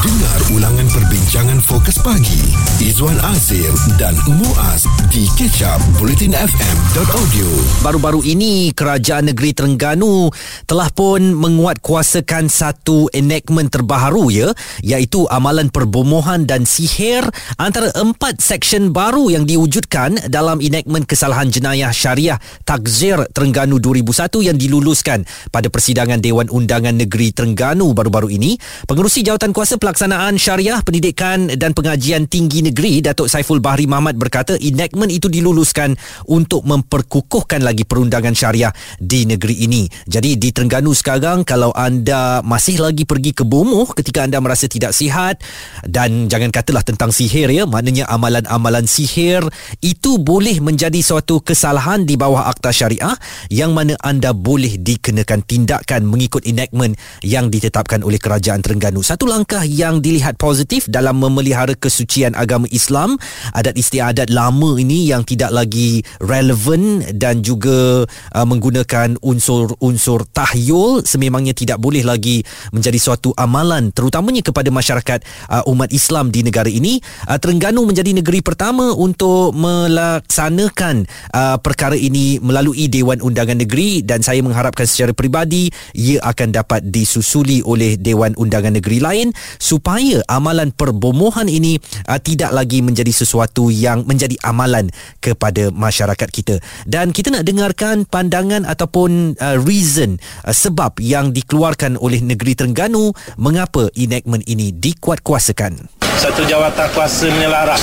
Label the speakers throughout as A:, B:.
A: Dengar ulangan perbincangan fokus pagi Izwan Azir dan Muaz di kecap bulletinfm.audio
B: Baru-baru ini Kerajaan Negeri Terengganu telah pun menguatkuasakan satu enactment terbaru ya iaitu amalan perbomohan dan sihir antara empat seksyen baru yang diwujudkan dalam enactment kesalahan jenayah syariah Takzir Terengganu 2001 yang diluluskan pada persidangan Dewan Undangan Negeri Terengganu baru-baru ini. Pengerusi Jawatan Kuasa Pelaksanaan Syariah Pendidikan dan Pengajian Tinggi Negeri Datuk Saiful Bahri Mahmad berkata enactment itu diluluskan untuk memperkukuhkan lagi perundangan syariah di negeri ini. Jadi di Terengganu sekarang kalau anda masih lagi pergi ke Bomoh ketika anda merasa tidak sihat dan jangan katalah tentang sihir ya, maknanya amalan-amalan sihir itu boleh menjadi suatu kesalahan di bawah akta syariah yang mana anda boleh dikenakan tindakan mengikut enactment yang ditetapkan oleh kerajaan Terengganu. Satu langkah yang dilihat positif dalam memelihara kesucian agama Islam, adat istiadat lama ini yang tidak lagi relevan dan juga uh, menggunakan unsur-unsur tahyul sememangnya tidak boleh lagi menjadi suatu amalan terutamanya kepada masyarakat uh, umat Islam di negara ini. Uh, Terengganu menjadi negeri pertama untuk melaksanakan uh, perkara ini melalui Dewan Undangan Negeri dan saya mengharapkan secara peribadi ia akan dapat disusuli oleh Dewan Undangan Negeri lain supaya amalan perbomohan ini uh, tidak lagi menjadi sesuatu yang menjadi amalan kepada masyarakat kita. Dan kita nak dengarkan pandangan ataupun uh, reason uh, sebab yang dikeluarkan oleh negeri Terengganu mengapa enactment ini dikuatkuasakan.
C: Satu jawatan kuasa menyelaras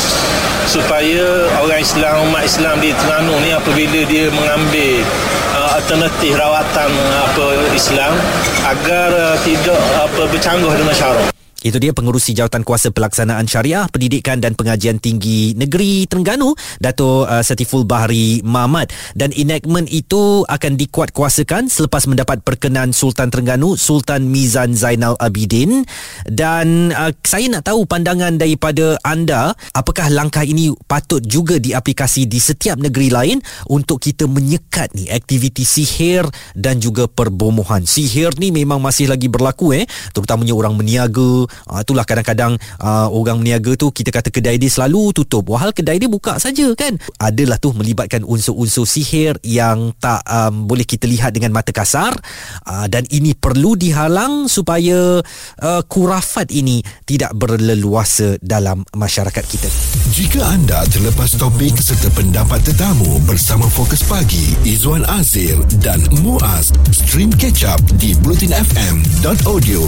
C: supaya orang Islam umat Islam di Terengganu ni apabila dia mengambil uh, alternatif rawatan uh, apa Islam agar uh, tidak apa bercanggah dengan syarak
B: itu dia pengurusi jawatan kuasa pelaksanaan syariah, pendidikan dan pengajian tinggi negeri Terengganu, Dato uh, Satiful Bahri Mahmad. Dan enactment itu akan dikuatkuasakan selepas mendapat perkenan Sultan Terengganu, Sultan Mizan Zainal Abidin. Dan uh, saya nak tahu pandangan daripada anda, apakah langkah ini patut juga diaplikasi di setiap negeri lain untuk kita menyekat ni aktiviti sihir dan juga perbomohan. Sihir ni memang masih lagi berlaku eh, terutamanya orang meniaga, uh, itulah kadang-kadang uh, orang meniaga tu kita kata kedai dia selalu tutup. Wahal kedai dia buka saja kan? Adalah tu melibatkan unsur-unsur sihir yang tak um, boleh kita lihat dengan mata kasar. Uh, dan ini perlu dihalang supaya uh, kurafat ini tidak berleluasa dalam masyarakat kita.
A: Jika anda terlepas topik serta pendapat tetamu bersama Fokus Pagi Izwan Azir dan Muaz stream catch up di blutinfm.audio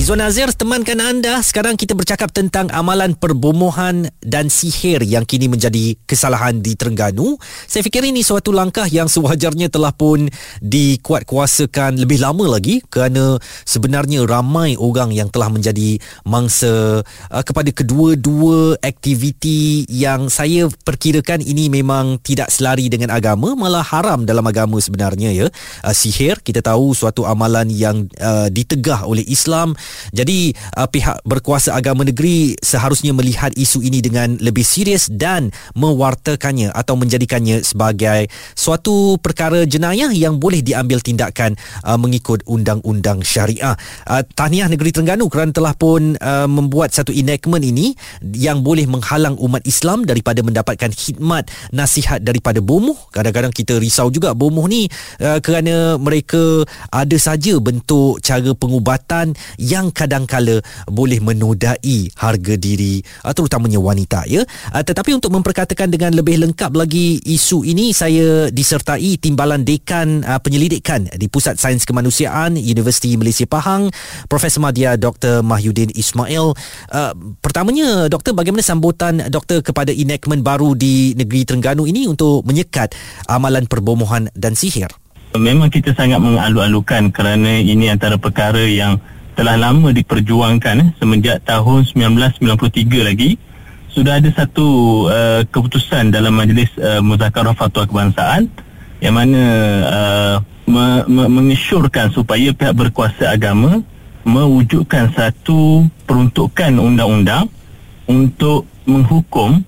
B: Izwan Azir temankan anda sekarang kita bercakap tentang amalan perbomohan dan sihir yang kini menjadi kesalahan di Terengganu. Saya fikir ini suatu langkah yang sewajarnya telah pun dikuatkuasakan lebih lama lagi kerana sebenarnya ramai orang yang telah menjadi mangsa uh, kepada kedua-dua aktiviti yang saya perkirakan ini memang tidak selari dengan agama malah haram dalam agama sebenarnya ya. Uh, sihir kita tahu suatu amalan yang uh, ditegah oleh Islam. Jadi pihak berkuasa agama negeri seharusnya melihat isu ini dengan lebih serius dan mewartakannya atau menjadikannya sebagai suatu perkara jenayah yang boleh diambil tindakan uh, mengikut undang-undang syariah. Uh, tahniah negeri Terengganu kerana telah pun uh, membuat satu enactment ini yang boleh menghalang umat Islam daripada mendapatkan khidmat nasihat daripada bomoh. Kadang-kadang kita risau juga bomoh ni uh, kerana mereka ada saja bentuk cara pengubatan yang kadang-kala boleh menodai harga diri uh, terutamanya wanita ya. Uh, tetapi untuk memperkatakan dengan lebih lengkap lagi isu ini saya disertai timbalan dekan uh, penyelidikan di Pusat Sains Kemanusiaan Universiti Malaysia Pahang Profesor Madya Dr Mahyudin Ismail. Pertamanya doktor bagaimana sambutan doktor kepada enactment baru di negeri Terengganu ini untuk menyekat amalan perbomohan dan sihir?
D: Memang kita sangat mengalu-alukan kerana ini antara perkara yang telah lama diperjuangkan eh, semenjak tahun 1993 lagi sudah ada satu uh, keputusan dalam majlis uh, muzakarah fatwa kebangsaan yang mana uh, me- me- mengesyorkan supaya pihak berkuasa agama mewujudkan satu peruntukan undang-undang untuk menghukum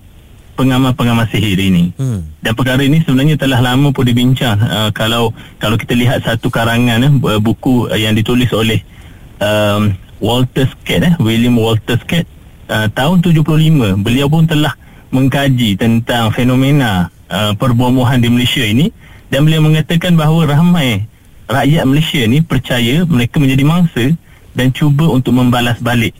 D: pengamal-pengamal sihir ini. Hmm. Dan perkara ini sebenarnya telah lama pun dibincang. Uh, kalau kalau kita lihat satu karangan uh, buku yang ditulis oleh um, Walter Scott eh William Walter Scott uh, tahun 75 beliau pun telah mengkaji tentang fenomena uh, perbomohan di Malaysia ini dan beliau mengatakan bahawa ramai rakyat Malaysia ni percaya mereka menjadi mangsa dan cuba untuk membalas balik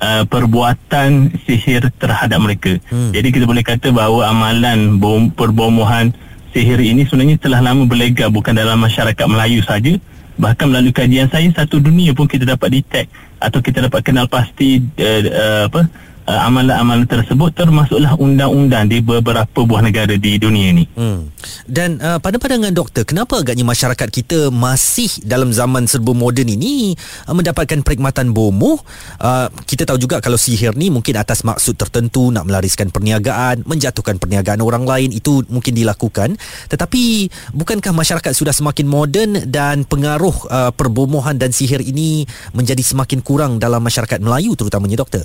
D: uh, perbuatan sihir terhadap mereka. Hmm. Jadi kita boleh kata bahawa amalan bom perbomohan sihir ini sebenarnya telah lama berlega bukan dalam masyarakat Melayu saja bahkan melalui kajian saya satu dunia pun kita dapat detect atau kita dapat kenal pasti uh, uh, apa uh, amalan-amalan tersebut termasuklah undang-undang di beberapa buah negara di dunia ini. Hmm.
B: Dan uh, pada pandangan doktor, kenapa agaknya masyarakat kita masih dalam zaman serba moden ini uh, mendapatkan perkhidmatan bomoh? Uh, kita tahu juga kalau sihir ni mungkin atas maksud tertentu nak melariskan perniagaan, menjatuhkan perniagaan orang lain itu mungkin dilakukan. Tetapi bukankah masyarakat sudah semakin moden dan pengaruh uh, perbomohan dan sihir ini menjadi semakin kurang dalam masyarakat Melayu terutamanya doktor?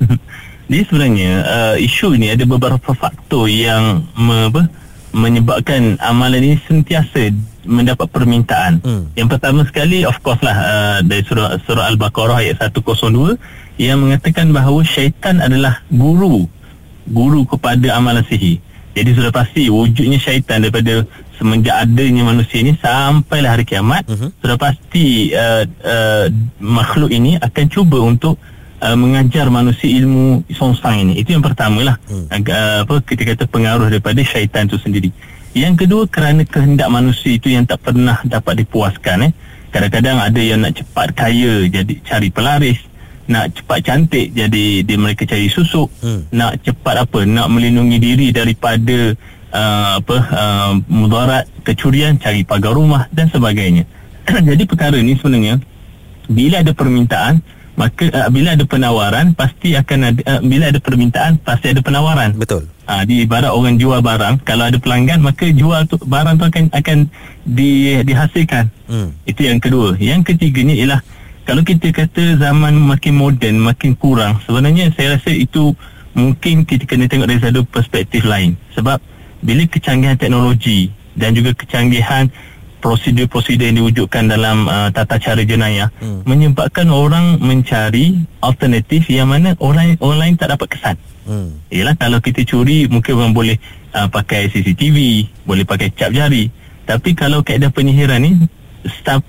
D: Jadi sebenarnya uh, isu ini ada beberapa faktor yang me, apa, menyebabkan amalan ini sentiasa mendapat permintaan. Hmm. Yang pertama sekali of course lah uh, dari surah surah Al-Baqarah ayat 102 yang mengatakan bahawa syaitan adalah guru guru kepada amalan sihir. Jadi sudah pasti wujudnya syaitan daripada semenjak adanya manusia ini sampailah hari kiamat uh-huh. sudah pasti uh, uh, makhluk ini akan cuba untuk uh, mengajar manusia ilmu songsang ini. Itu yang pertama lah. Hmm. Uh, apa kita kata pengaruh daripada syaitan itu sendiri. Yang kedua kerana kehendak manusia itu yang tak pernah dapat dipuaskan. Eh. Kadang-kadang ada yang nak cepat kaya jadi cari pelaris. Nak cepat cantik jadi dia mereka cari susuk. Hmm. Nak cepat apa? Nak melindungi diri daripada uh, apa uh, mudarat kecurian cari pagar rumah dan sebagainya. jadi perkara ini sebenarnya bila ada permintaan maka uh, bila ada penawaran pasti akan ada uh, bila ada permintaan pasti ada penawaran.
B: Betul.
D: Uh, di ibarat orang jual barang kalau ada pelanggan maka jual tu barang tu akan akan di, dihasilkan. Hmm. itu yang kedua. Yang ketiganya ialah kalau kita kata zaman makin moden makin kurang sebenarnya saya rasa itu mungkin kita kena tengok dari satu perspektif lain. Sebab bila kecanggihan teknologi dan juga kecanggihan prosedur-prosedur yang diwujudkan dalam uh, tata cara jenayah hmm. menyebabkan orang mencari alternatif yang mana orang orang lain tak dapat kesan. Hmm. Yalah kalau kita curi mungkin orang boleh uh, pakai CCTV, boleh pakai cap jari. Tapi kalau kaedah penyihiran ni staf,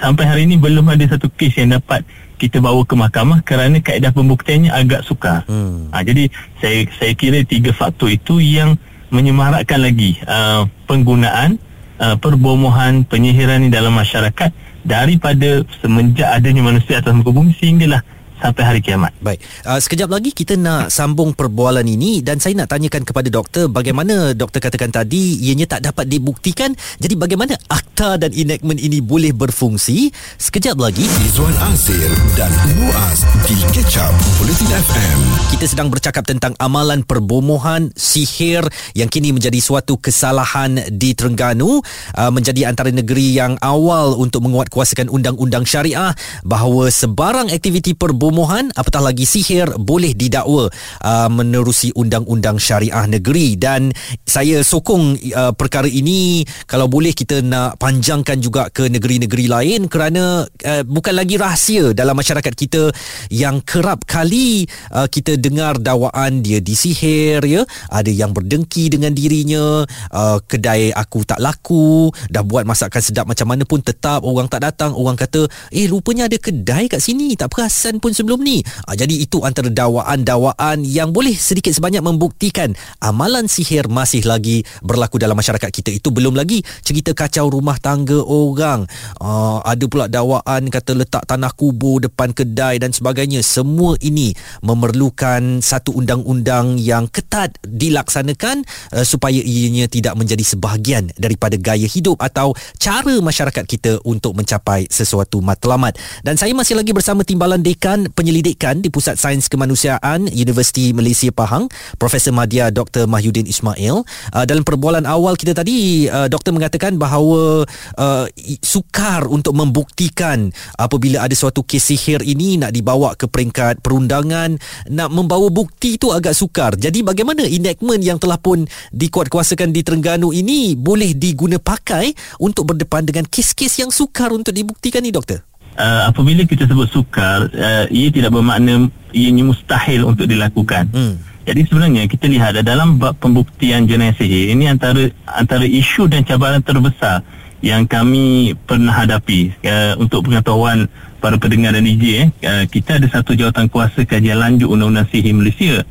D: sampai hari ini belum ada satu kes yang dapat kita bawa ke mahkamah kerana kaedah pembuktiannya agak sukar. Hmm. Ha, jadi saya saya kira tiga faktor itu yang menyemarakkan lagi uh, penggunaan uh, perbomohan penyihiran ini dalam masyarakat daripada semenjak adanya manusia atas muka bumi sehinggalah sampai hari kiamat.
B: Baik. Uh, sekejap lagi kita nak sambung perbualan ini dan saya nak tanyakan kepada doktor bagaimana doktor katakan tadi ianya tak dapat dibuktikan. Jadi bagaimana akta dan enactment ini boleh berfungsi? Sekejap lagi
A: Izwan Azir dan Muaz di Up Politin FM.
B: Kita sedang bercakap tentang amalan perbomohan sihir yang kini menjadi suatu kesalahan di Terengganu uh, menjadi antara negeri yang awal untuk menguatkuasakan undang-undang syariah bahawa sebarang aktiviti perbomohan perbomohan apatah lagi sihir boleh didakwa uh, menerusi undang-undang syariah negeri. Dan saya sokong uh, perkara ini kalau boleh kita nak panjangkan juga ke negeri-negeri lain kerana uh, bukan lagi rahsia dalam masyarakat kita yang kerap kali uh, kita dengar dakwaan dia disihir ya. Ada yang berdengki dengan dirinya uh, kedai aku tak laku dah buat masakan sedap macam mana pun tetap orang tak datang orang kata eh rupanya ada kedai kat sini tak perasan pun sebelum ni. Ha, jadi itu antara dakwaan-dakwaan yang boleh sedikit sebanyak membuktikan amalan sihir masih lagi berlaku dalam masyarakat kita. Itu belum lagi cerita kacau rumah tangga orang. Ha, ada pula dakwaan kata letak tanah kubur depan kedai dan sebagainya. Semua ini memerlukan satu undang-undang yang ketat dilaksanakan uh, supaya ianya tidak menjadi sebahagian daripada gaya hidup atau cara masyarakat kita untuk mencapai sesuatu matlamat. Dan saya masih lagi bersama timbalan dekan Penyelidikan di Pusat Sains Kemanusiaan Universiti Malaysia Pahang Profesor Madya Dr. Mahyudin Ismail uh, dalam perbualan awal kita tadi uh, doktor mengatakan bahawa uh, sukar untuk membuktikan apabila ada suatu kes sihir ini nak dibawa ke peringkat perundangan nak membawa bukti itu agak sukar jadi bagaimana enactment yang telah pun dikuatkuasakan di Terengganu ini boleh diguna pakai untuk berdepan dengan kes-kes yang sukar untuk dibuktikan ni doktor
D: uh, apabila kita sebut sukar uh, ia tidak bermakna ianya mustahil untuk dilakukan. Hmm. jadi sebenarnya kita lihat dalam bab pembuktian jenayah sihir ini antara antara isu dan cabaran terbesar yang kami pernah hadapi uh, untuk pengetahuan para pendengar dan DJ eh, uh, kita ada satu jawatan kuasa kajian lanjut undang-undang sihir Malaysia.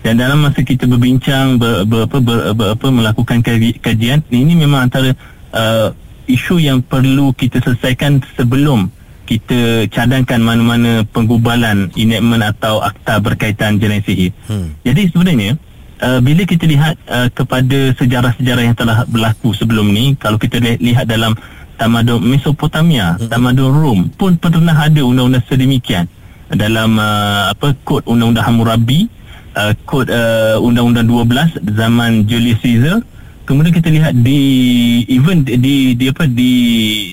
D: Dan dalam masa kita berbincang ber, ber, ber, ber, ber, apa melakukan kajian ini memang antara uh, isu yang perlu kita selesaikan sebelum kita cadangkan mana-mana penggubalan enactment atau akta berkaitan jenayah sihir. Hmm. Jadi sebenarnya uh, bila kita lihat uh, kepada sejarah-sejarah yang telah berlaku sebelum ni kalau kita lihat dalam tamadun Mesopotamia, hmm. tamadun Rom pun pernah ada undang-undang sedemikian dalam uh, apa kod undang-undang Hammurabi uh, kod uh, undang-undang 12 zaman Julius Caesar kemudian kita lihat di even di di apa di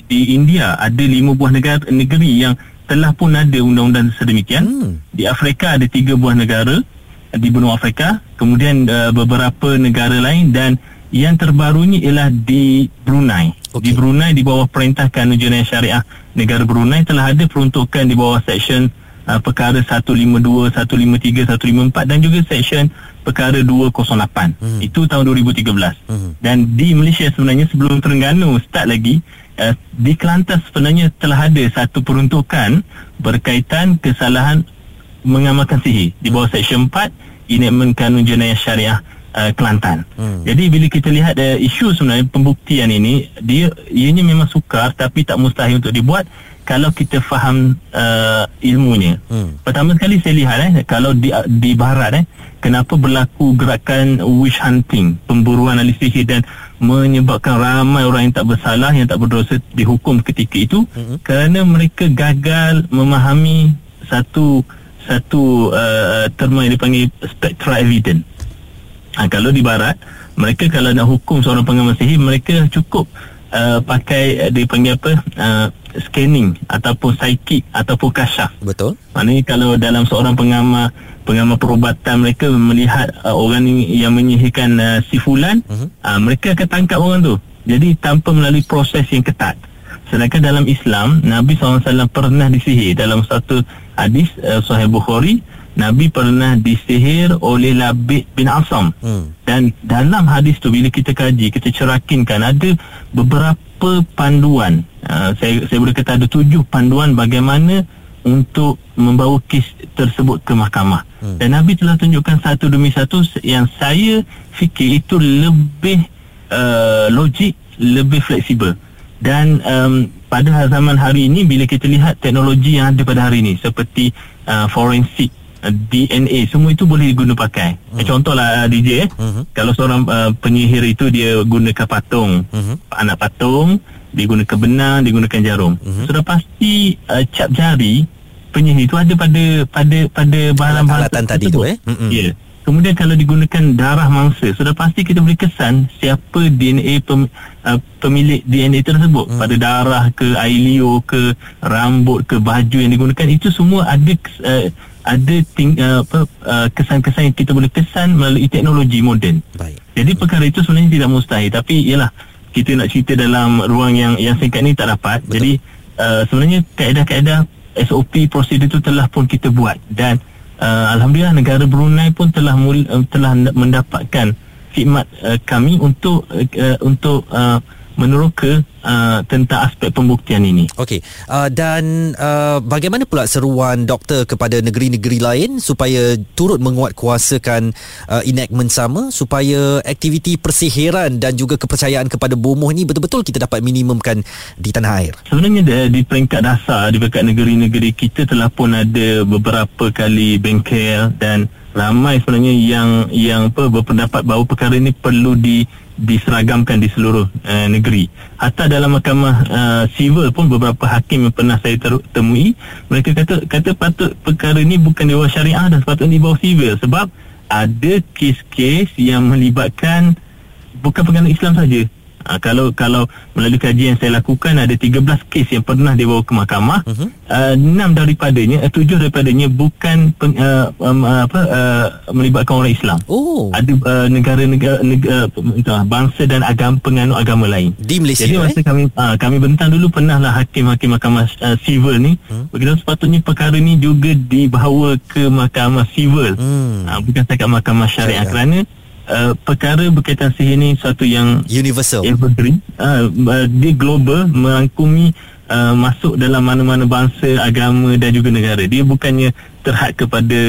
D: di India ada lima buah negara negeri yang telah pun ada undang-undang sedemikian hmm. di Afrika ada tiga buah negara di benua Afrika kemudian uh, beberapa negara lain dan yang terbarunya ialah di Brunei okay. di Brunei di bawah perintah kanun jenayah syariah negara Brunei telah ada peruntukan di bawah section uh, perkara 152, 153, 154 dan juga seksyen perkara 208. Hmm. Itu tahun 2013. Hmm. Dan di Malaysia sebenarnya sebelum Terengganu start lagi uh, di Kelantan sebenarnya telah ada satu peruntukan berkaitan kesalahan mengamalkan sihir di bawah seksyen 4 enactment kanun jenayah syariah uh, Kelantan. Hmm. Jadi bila kita lihat uh, isu sebenarnya pembuktian ini dia ianya memang sukar tapi tak mustahil untuk dibuat kalau kita faham uh, ilmunya. Hmm. Pertama sekali saya lihat eh kalau di di barat eh kenapa berlaku gerakan wish hunting, pemburuan ahli sihir dan menyebabkan ramai orang yang tak bersalah yang tak berdosa dihukum ketika itu hmm. kerana mereka gagal memahami satu satu uh, terma yang dipanggil spectral evidence. Ha, kalau di barat mereka kalau nak hukum seorang pengamal sihir mereka cukup uh, pakai uh, dia panggil apa uh, scanning ataupun psychic ataupun kasyaf
B: betul.
D: Maknanya kalau dalam seorang pengamal pengamal perubatan mereka melihat uh, orang yang menyihirkan uh, si fulan uh-huh. uh, mereka akan tangkap orang tu. Jadi tanpa melalui proses yang ketat. Sedangkan dalam Islam Nabi SAW pernah disihir dalam satu hadis uh, Sahih Bukhari Nabi pernah disihir oleh Labid bin Asam. Hmm. Dan dalam hadis tu bila kita kaji, kita cerakinkan ada beberapa panduan. Uh, saya saya boleh kata ada tujuh panduan bagaimana untuk membawa kes tersebut ke mahkamah. Hmm. Dan Nabi telah tunjukkan satu demi satu yang saya fikir itu lebih uh, logik, lebih fleksibel. Dan um, pada zaman hari ini bila kita lihat teknologi yang ada pada hari ini seperti uh, forensik Uh, DNA semua itu boleh diguna pakai. Hmm. Contohlah uh, DJ eh. Hmm. Kalau seorang uh, penyihir itu dia gunakan patung, hmm. anak patung, dia gunakan benang, dia gunakan jarum. Hmm. Sudah pasti uh, cap jari penyihir itu ada pada pada pada bahan-bahan
B: tadi tu eh.
D: Hmm. Ya. Yeah. Kemudian kalau digunakan darah mangsa, sudah pasti kita boleh kesan siapa DNA pem, uh, pemilik DNA tersebut. Hmm. Pada darah ke, air liur ke, rambut ke, baju yang digunakan. Itu semua ada uh, ada ting, uh, apa, uh, kesan-kesan yang kita boleh kesan melalui teknologi moden. Baik. Jadi perkara itu sebenarnya tidak mustahil. Tapi ialah kita nak cerita dalam ruang yang yang singkat ni tak dapat. Betul. Jadi uh, sebenarnya kaedah-kaedah SOP prosedur itu telah pun kita buat. Dan uh, Alhamdulillah negara Brunei pun telah mul, uh, telah mendapatkan khidmat uh, kami untuk uh, untuk uh, meneroka uh, tentang aspek pembuktian ini.
B: Okey. Uh, dan uh, bagaimana pula seruan doktor kepada negeri-negeri lain supaya turut menguatkuasakan uh, enactment sama supaya aktiviti persihiran dan juga kepercayaan kepada bomoh ini betul-betul kita dapat minimumkan di tanah air.
D: Sebenarnya di, di peringkat dasar di peringkat negeri-negeri kita telah pun ada beberapa kali bengkel dan ramai sebenarnya yang yang apa berpendapat bahawa perkara ini perlu di diseragamkan di seluruh uh, negeri. Hatta dalam mahkamah uh, civil pun beberapa hakim yang pernah saya ter- temui, mereka kata kata patut perkara ini bukan di bawah syariah dan sepatutnya di bawah civil sebab ada kes-kes yang melibatkan bukan perkara Islam saja. Uh, kalau kalau melalui kajian yang saya lakukan ada 13 kes yang pernah dibawa ke mahkamah. Uh-huh. Uh, 6 daripadanya, uh, 7 daripadanya bukan peng, uh, um, apa uh, melibatkan orang Islam.
B: Oh.
D: Ada uh, negara-negara negara, bangsa dan agama penganut agama lain.
B: Di Malaysia.
D: Jadi masa
B: eh?
D: kami uh, kami bentang dulu pernahlah hakim-hakim mahkamah uh, sivil ni. Hmm. Begitu sepatutnya perkara ni juga dibawa ke mahkamah sivil. Hmm. Uh, bukan setakat mahkamah syariah kerana uh, perkara berkaitan sihir ni satu yang
B: universal.
D: evergreen uh, uh, dia global merangkumi uh, masuk dalam mana-mana bangsa agama dan juga negara. Dia bukannya terhad kepada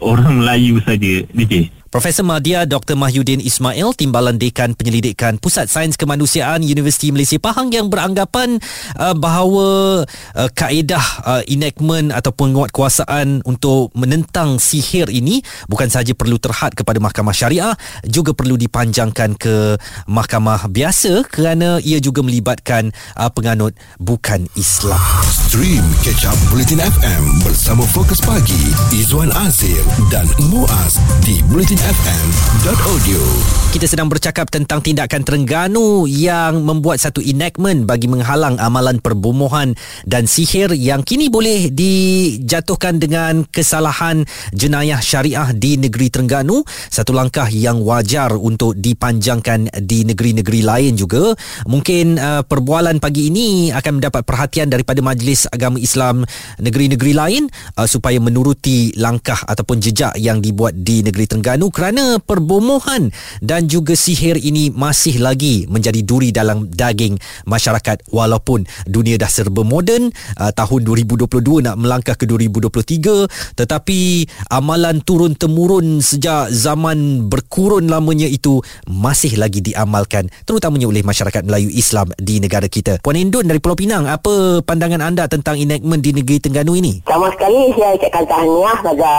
D: orang Melayu saja DJ
B: Profesor Madya Dr. Mahyudin Ismail Timbalan Dekan Penyelidikan Pusat Sains Kemanusiaan Universiti Malaysia Pahang yang beranggapan uh, bahawa uh, kaedah uh, enactment atau penguatkuasaan untuk menentang sihir ini bukan sahaja perlu terhad kepada mahkamah syariah juga perlu dipanjangkan ke mahkamah biasa kerana ia juga melibatkan uh, penganut bukan Islam.
A: Stream Catch Up Bulletin FM bersama Fokus Pagi Izwan Azir dan Muaz di Bulletin FM.audio
B: Kita sedang bercakap tentang tindakan Terengganu yang membuat satu enactment bagi menghalang amalan perbomohan dan sihir yang kini boleh dijatuhkan dengan kesalahan jenayah syariah di negeri Terengganu. Satu langkah yang wajar untuk dipanjangkan di negeri-negeri lain juga. Mungkin uh, perbualan pagi ini akan mendapat perhatian daripada Majlis Agama Islam negeri-negeri lain uh, supaya menuruti langkah ataupun jejak yang dibuat di negeri Terengganu kerana perbomohan dan juga sihir ini masih lagi menjadi duri dalam daging masyarakat walaupun dunia dah serba moden uh, tahun 2022 nak melangkah ke 2023 tetapi amalan turun temurun sejak zaman berkurun lamanya itu masih lagi diamalkan terutamanya oleh masyarakat Melayu Islam di negara kita. Puan Indun dari Pulau Pinang, apa pandangan anda tentang enactment di negeri Terengganu ini?
E: Sama sekali saya ucapkan tahniah pada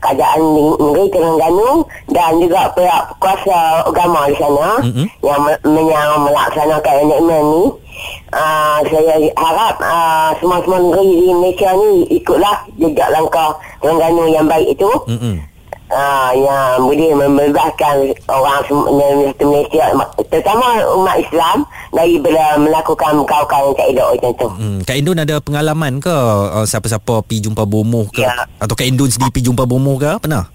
E: kerajaan negeri Terengganu dan juga pihak kuasa agama di sana mm-hmm. yang, yang melaksanakan enactment ni. Uh, saya harap uh, semua-semua negeri di Malaysia ni ikutlah jejak langkah Terengganu yang baik itu. Mm-hmm. Uh, yang boleh membebaskan orang satu Malaysia terutama umat Islam daripada melakukan kau-kau yang tak elok macam tu.
B: Hmm, Kak Indun ada pengalaman ke uh, siapa-siapa pergi jumpa bomoh ke ya. atau Kak Indun sendiri pergi jumpa bomoh ke? Pernah?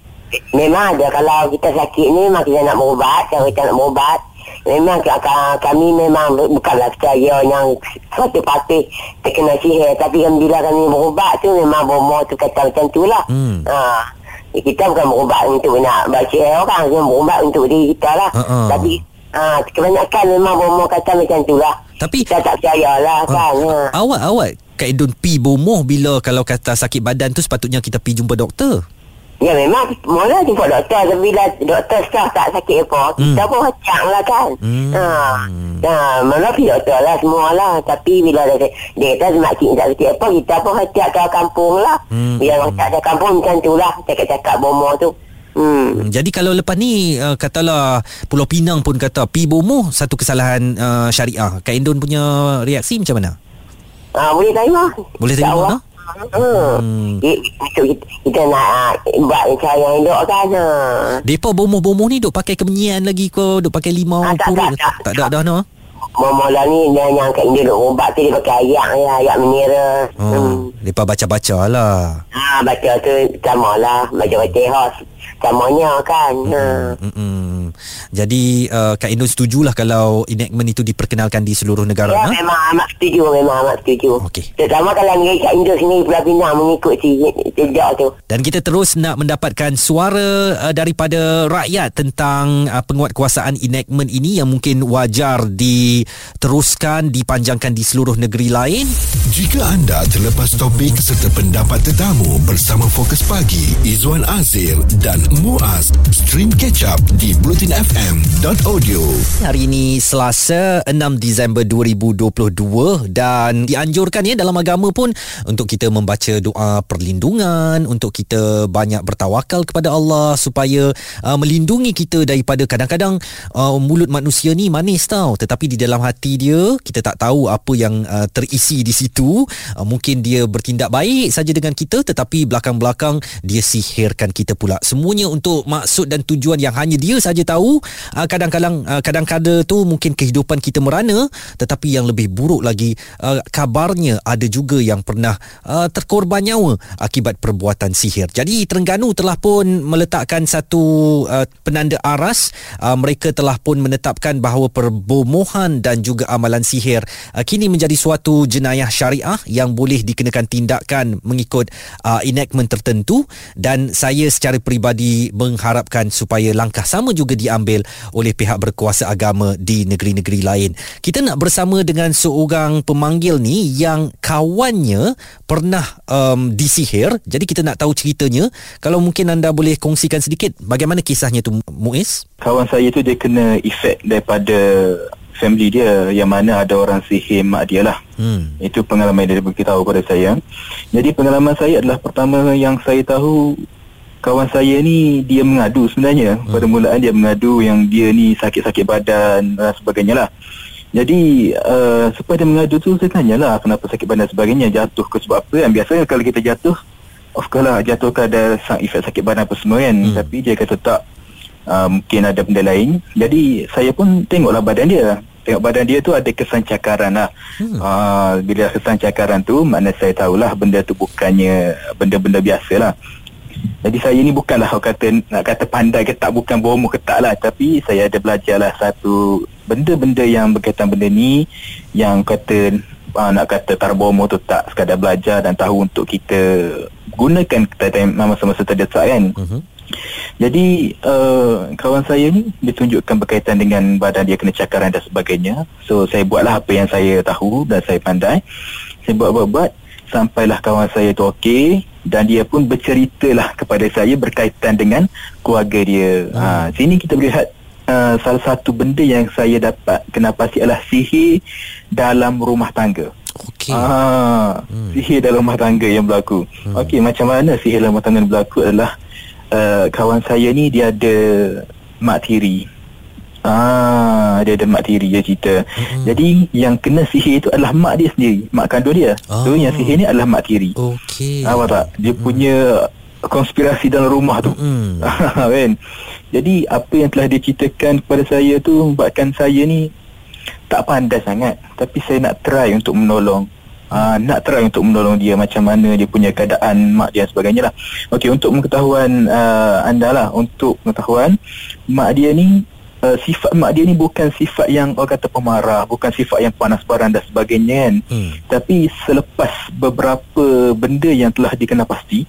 E: Memang ada kalau kita sakit ni memang kita nak berubat, cara kita nak berubat. Memang kami memang bukanlah percaya yang satu parti terkena sihir tapi bila kami berubat tu memang bomoh tu kata macam tu lah. Hmm. Ha. Kita bukan berubat untuk nak baca orang, kita berubat untuk diri kita lah. Uh-uh. Tapi ha, kebanyakan memang bomoh kata macam tu lah.
B: Tapi
E: kita tak percayalah uh, kan. Ha.
B: Awak awak Kak Idun pi bomoh bila kalau kata sakit badan tu sepatutnya kita pi jumpa doktor.
E: Ya memang mula jumpa doktor tapi bila doktor sah tak sakit apa hmm. kita pun hacang lah kan. Hmm. Ha. Nah, mana pergi doktor lah semua lah tapi bila dia, dia kata makcik tak sakit apa kita pun hacak ke kampung lah. Hmm. Bila hmm. ada kampung macam tu lah cakap-cakap bomo tu.
B: Hmm. Jadi kalau lepas ni uh, katalah Pulau Pinang pun kata pi bomo satu kesalahan uh, syariah. Kak Indon punya reaksi macam mana?
E: Ah boleh terima.
B: Boleh terima.
E: Hmm. Kita, kita nak uh, buat cara yang elok kan. Ha.
B: Depa bomoh-bomoh ni duk pakai kemenyian lagi ke? Duk pakai limau
E: ha, tak, tak, tak,
B: tak, tak, dah no?
E: Mula ni dia yang kat dia duk ubat tu dia pakai ayat ya, ayat menira.
B: Oh, hmm. Depa baca-baca lah.
E: Ha, baca tu sama lah. Baca-baca hos. Samanya kan. Hmm. Ha. Hmm.
B: Jadi uh, Kak Indon setujulah kalau enactment itu diperkenalkan di seluruh negara.
E: Ya, ha? memang amat setuju. Memang amat setuju.
B: Okey.
E: Terutama kalau negeri Kak Indon sini Pulau Pinang mengikut si jejak tu.
B: Dan kita terus nak mendapatkan suara uh, daripada rakyat tentang uh, penguatkuasaan enactment ini yang mungkin wajar diteruskan, dipanjangkan di seluruh negeri lain.
A: Jika anda terlepas topik serta pendapat tetamu bersama Fokus Pagi, Izwan Azir dan Muaz, stream catch up di Blue bulletinfm.audio
B: Hari ini Selasa 6 Disember 2022 dan dianjurkan ya dalam agama pun untuk kita membaca doa perlindungan untuk kita banyak bertawakal kepada Allah supaya uh, melindungi kita daripada kadang-kadang uh, mulut manusia ni manis tau. Tetapi di dalam hati dia kita tak tahu apa yang uh, terisi di situ. Uh, mungkin dia bertindak baik saja dengan kita tetapi belakang-belakang dia sihirkan kita pula. Semuanya untuk maksud dan tujuan yang hanya dia saja tahu uh, kadang-kadang kadang-kadang tu mungkin kehidupan kita merana tetapi yang lebih buruk lagi uh, kabarnya ada juga yang pernah terkorban nyawa akibat perbuatan sihir. Jadi Terengganu telah pun meletakkan satu penanda aras mereka telah pun menetapkan bahawa perbomohan dan juga amalan sihir kini menjadi suatu jenayah syariah yang boleh dikenakan tindakan mengikut enactment tertentu dan saya secara peribadi mengharapkan supaya langkah sama juga diambil oleh pihak berkuasa agama di negeri-negeri lain. Kita nak bersama dengan seorang pemanggil ni yang kawannya pernah um, disihir. Jadi kita nak tahu ceritanya. Kalau mungkin anda boleh kongsikan sedikit bagaimana kisahnya tu Muiz?
F: Kawan saya tu dia kena efek daripada family dia yang mana ada orang sihir mak dia lah. Hmm. Itu pengalaman dia beritahu kepada saya. Jadi pengalaman saya adalah pertama yang saya tahu kawan saya ni dia mengadu sebenarnya. Hmm. pada mulaan dia mengadu yang dia ni sakit-sakit badan dan sebagainya lah. Jadi uh, sebab dia mengadu tu saya tanyalah kenapa sakit badan dan sebagainya jatuh ke sebab apa yang biasanya kalau kita jatuh of course lah jatuh ke ada efek sakit badan apa semua kan. Hmm. tapi dia kata tak uh, mungkin ada benda lain. Jadi saya pun tengoklah badan dia. Tengok badan dia tu ada kesan cakaran lah. Hmm. uh, bila kesan cakaran tu makna saya tahulah benda tu bukannya benda-benda biasa lah jadi saya ni bukanlah orang kata nak kata pandai ke tak bukan bomo ke tak lah tapi saya ada belajar lah satu benda-benda yang berkaitan benda ni yang kata uh, nak kata tarbomo tu tak sekadar belajar dan tahu untuk kita gunakan kita masa-masa terdesak kan. Uh-huh. Jadi uh, kawan saya ni dia tunjukkan berkaitan dengan badan dia kena cakaran dan sebagainya. So saya buatlah apa yang saya tahu dan saya pandai. Saya buat-buat-buat sampailah kawan saya tu okey dan dia pun berceritalah kepada saya berkaitan dengan keluarga dia. Hmm. Ha, sini kita lihat uh, salah satu benda yang saya dapat kena pasti adalah sihir dalam rumah tangga. Okey. Ha, hmm. sihir dalam rumah tangga yang berlaku. Hmm. Okey, macam mana sihir dalam rumah tangga yang berlaku adalah uh, kawan saya ni dia ada mak tiri. Ah, dia ada mak tiri dia cerita. Mm-hmm. Jadi yang kena sihir itu adalah mak dia sendiri, mak kandung dia. Oh. So yang sihir ni adalah mak tiri. Okey. Apa tak? Dia mm. punya konspirasi dalam rumah tu. Mm. kan? Jadi apa yang telah dia ceritakan kepada saya tu buatkan saya ni tak pandai sangat, tapi saya nak try untuk menolong. Uh, nak try untuk menolong dia macam mana dia punya keadaan mak dia sebagainya lah. Okey, untuk pengetahuan uh, anda lah, untuk pengetahuan mak dia ni uh, sifat mak dia ni bukan sifat yang orang kata pemarah, bukan sifat yang panas baran dan sebagainya kan. Hmm. Tapi selepas beberapa benda yang telah dikenal pasti,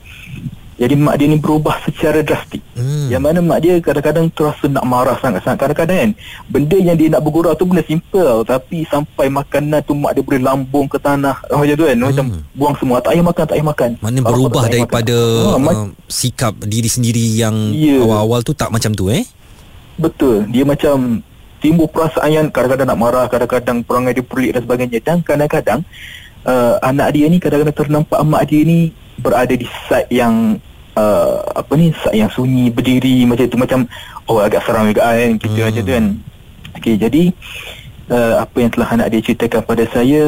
F: jadi mak dia ni berubah secara drastik. Hmm. Yang mana mak dia kadang-kadang terasa nak marah sangat-sangat. Kadang-kadang kan, benda yang dia nak bergurau tu benda simple. Tapi sampai makanan tu mak dia boleh lambung ke tanah. Oh, macam tu kan. Hmm. Macam buang semua. Tak payah makan, tak payah makan.
B: Mana berubah daripada makan. uh, sikap diri sendiri yang yeah. awal-awal tu tak macam tu eh?
F: Betul. Dia macam timbul perasaan yang kadang-kadang nak marah, kadang-kadang perangai dia pelik dan sebagainya. Dan kadang-kadang uh, anak dia ni kadang-kadang ternampak mak dia ni berada di side yang uh, apa ni side yang sunyi berdiri macam tu macam oh agak seram juga kan kita hmm. macam tu kan. Okey jadi uh, apa yang telah anak dia ceritakan pada saya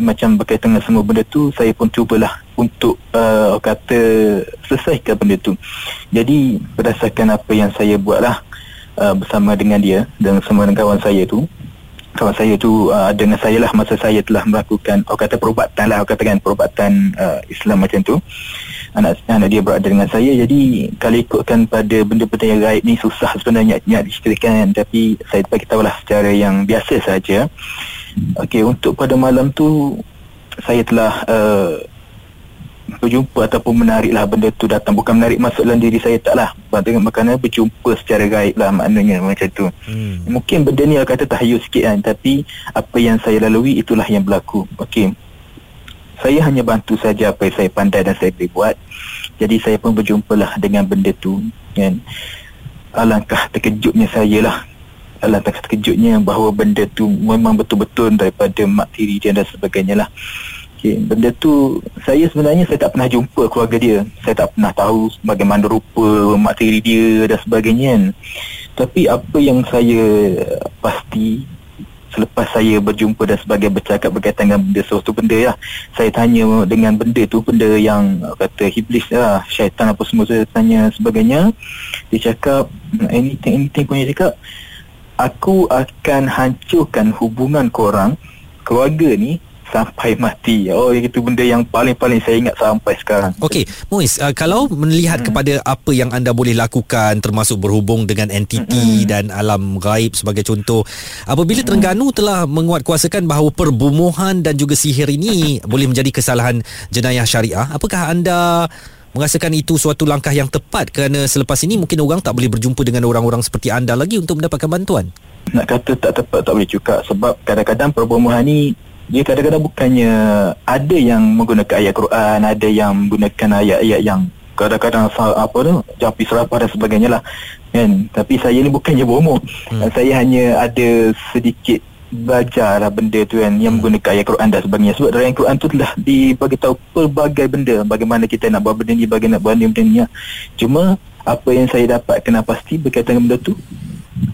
F: macam berkaitan dengan semua benda tu saya pun cubalah untuk uh, kata selesaikan benda tu. Jadi berdasarkan apa yang saya buatlah uh, bersama dengan dia dan bersama dengan kawan saya tu. Kawan saya tu uh, dengan saya lah masa saya telah melakukan orang kata perubatan lah orang katakan perubatan uh, Islam macam tu. Anak anak dia berada dengan saya jadi kalau ikutkan pada benda-benda yang gaib ni susah sebenarnya nak diceritakan. Tapi saya bagi tahu lah secara yang biasa saja. Okey untuk pada malam tu saya telah uh, berjumpa ataupun menariklah benda tu datang. Bukan menarik masuk dalam diri saya taklah. Dengan makanan berjumpa secara gaib lah maknanya macam tu. Hmm. mungkin benda ni kata tahayu sikit kan tapi apa yang saya lalui itulah yang berlaku. Okey. Saya hanya bantu saja apa yang saya pandai dan saya boleh buat. Jadi saya pun berjumpalah dengan benda tu kan. Alangkah terkejutnya saya lah. Alangkah terkejutnya bahawa benda tu memang betul-betul daripada mak tiri dia dan sebagainya lah Okay, benda tu saya sebenarnya saya tak pernah jumpa keluarga dia. Saya tak pernah tahu bagaimana rupa mak tiri dia dan sebagainya. Kan. Tapi apa yang saya pasti selepas saya berjumpa dan sebagai bercakap berkaitan dengan benda sesuatu benda lah saya tanya dengan benda tu benda yang kata iblis lah syaitan apa semua saya tanya sebagainya dia cakap anything anything pun dia cakap aku akan hancurkan hubungan korang keluarga ni sampai mati. Oh, itu benda yang paling-paling saya ingat sampai sekarang.
B: Okey, Muiz, uh, kalau melihat hmm. kepada apa yang anda boleh lakukan termasuk berhubung dengan entiti hmm. dan alam gaib sebagai contoh, apabila hmm. Terengganu telah menguatkuasakan bahawa perbumuhan dan juga sihir ini boleh menjadi kesalahan jenayah syariah, apakah anda merasakan itu suatu langkah yang tepat kerana selepas ini mungkin orang tak boleh berjumpa dengan orang-orang seperti anda lagi untuk mendapatkan bantuan?
F: Nak kata tak tepat tak boleh juga sebab kadang-kadang perbumuhan ni dia kadang-kadang bukannya ada yang menggunakan ayat Quran, ada yang menggunakan ayat-ayat yang kadang-kadang apa tu, jampi serapah dan sebagainya lah. Kan? Tapi saya ni bukannya bomo. Hmm. Saya hanya ada sedikit belajar lah benda tu kan yang hmm. menggunakan ayat Quran dan sebagainya sebab dalam Quran tu telah dibagi tahu pelbagai benda bagaimana kita nak buat benda ni bagaimana nak buat benda ni ya. cuma apa yang saya dapat kena pasti berkaitan dengan benda tu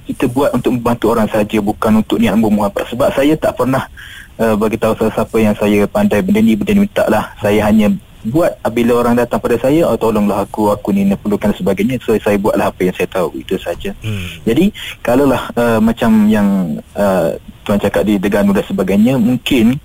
F: kita buat untuk membantu orang saja bukan untuk niat membunuh apa sebab saya tak pernah uh, bagi tahu siapa yang saya pandai benda ni benda ni tak lah saya hanya buat bila orang datang pada saya oh, tolonglah aku aku ni nak perlukan sebagainya. So saya buatlah apa yang saya tahu itu saja. Hmm. jadi kalaulah uh, macam yang uh, tuan cakap di Deganu dan sebagainya mungkin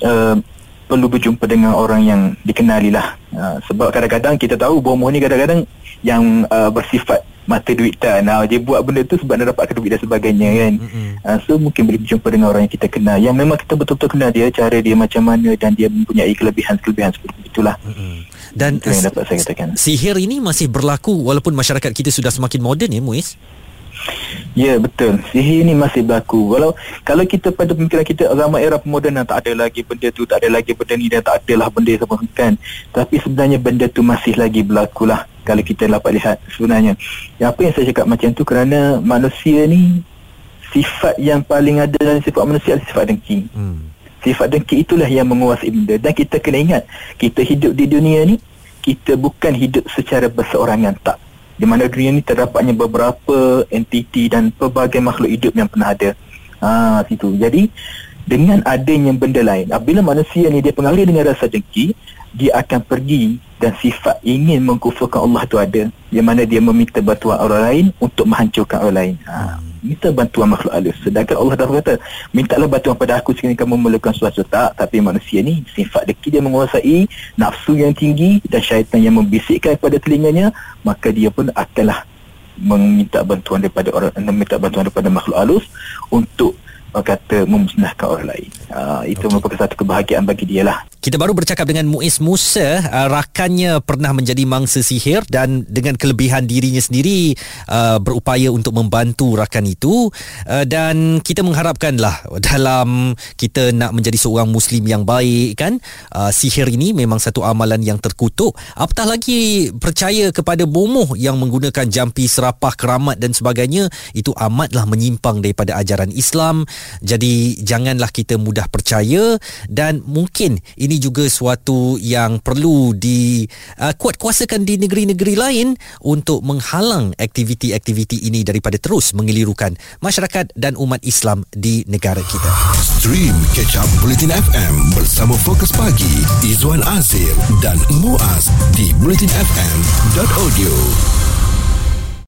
F: uh, perlu berjumpa dengan orang yang dikenali lah uh, sebab kadang-kadang kita tahu bomoh ni kadang-kadang yang uh, bersifat mata duit tak. Nah, dia buat benda tu sebab nak dapatkan duit dan sebagainya kan? Mm-hmm. uh, so mungkin boleh berjumpa dengan orang yang kita kenal. Yang memang kita betul-betul kenal dia cara dia macam mana dan dia mempunyai kelebihan-kelebihan seperti itulah. Mm-hmm.
B: dan itu yang dapat saya katakan. sihir ini masih berlaku walaupun masyarakat kita sudah semakin moden ya Muiz?
F: Ya betul. Sihir ni masih berlaku. Walau Kalau kita pada pemikiran kita Zaman era pemodenan Tak ada lagi benda tu Tak ada lagi benda ni Dan tak ada lah benda sama kan? Tapi sebenarnya benda tu Masih lagi berlaku lah Kalau kita dapat lihat Sebenarnya yang Apa yang saya cakap macam tu Kerana manusia ni Sifat yang paling ada Dalam sifat manusia adalah Sifat dengki hmm. Sifat dengki itulah Yang menguasai benda Dan kita kena ingat Kita hidup di dunia ni Kita bukan hidup secara berseorangan Tak di mana dunia ini terdapatnya beberapa entiti dan pelbagai makhluk hidup yang pernah ada. Ha, situ. Jadi dengan adanya benda lain, apabila manusia ni dia pengalih dengan rasa dengki, dia akan pergi dan sifat ingin mengkufurkan Allah tu ada. Di mana dia meminta bantuan orang lain untuk menghancurkan orang lain. Ha minta bantuan makhluk halus sedangkan Allah dah berkata mintalah bantuan pada aku sekiranya kamu memerlukan sesuatu tak tapi manusia ni sifat deki dia menguasai nafsu yang tinggi dan syaitan yang membisikkan kepada telinganya maka dia pun akanlah meminta bantuan daripada orang meminta bantuan daripada makhluk halus untuk kata memusnahkan orang lain. Uh, itu okay. merupakan satu kebahagiaan bagi dia lah.
B: Kita baru bercakap dengan Muiz Musa, uh, rakannya pernah menjadi mangsa sihir dan dengan kelebihan dirinya sendiri uh, berupaya untuk membantu rakan itu. Uh, dan kita mengharapkanlah dalam kita nak menjadi seorang muslim yang baik kan uh, sihir ini memang satu amalan yang terkutuk. Apatah lagi percaya kepada bomoh yang menggunakan jampi serapah keramat dan sebagainya itu amatlah menyimpang daripada ajaran Islam. Jadi janganlah kita mudah percaya dan mungkin ini juga suatu yang perlu di uh, kuat kuasakan di negeri-negeri lain untuk menghalang aktiviti-aktiviti ini daripada terus mengelirukan masyarakat dan umat Islam di negara kita.
A: Stream Catch Up Bulletin FM bersama Fokus Pagi Izwan Azir dan Muaz di bulletinfm.audio.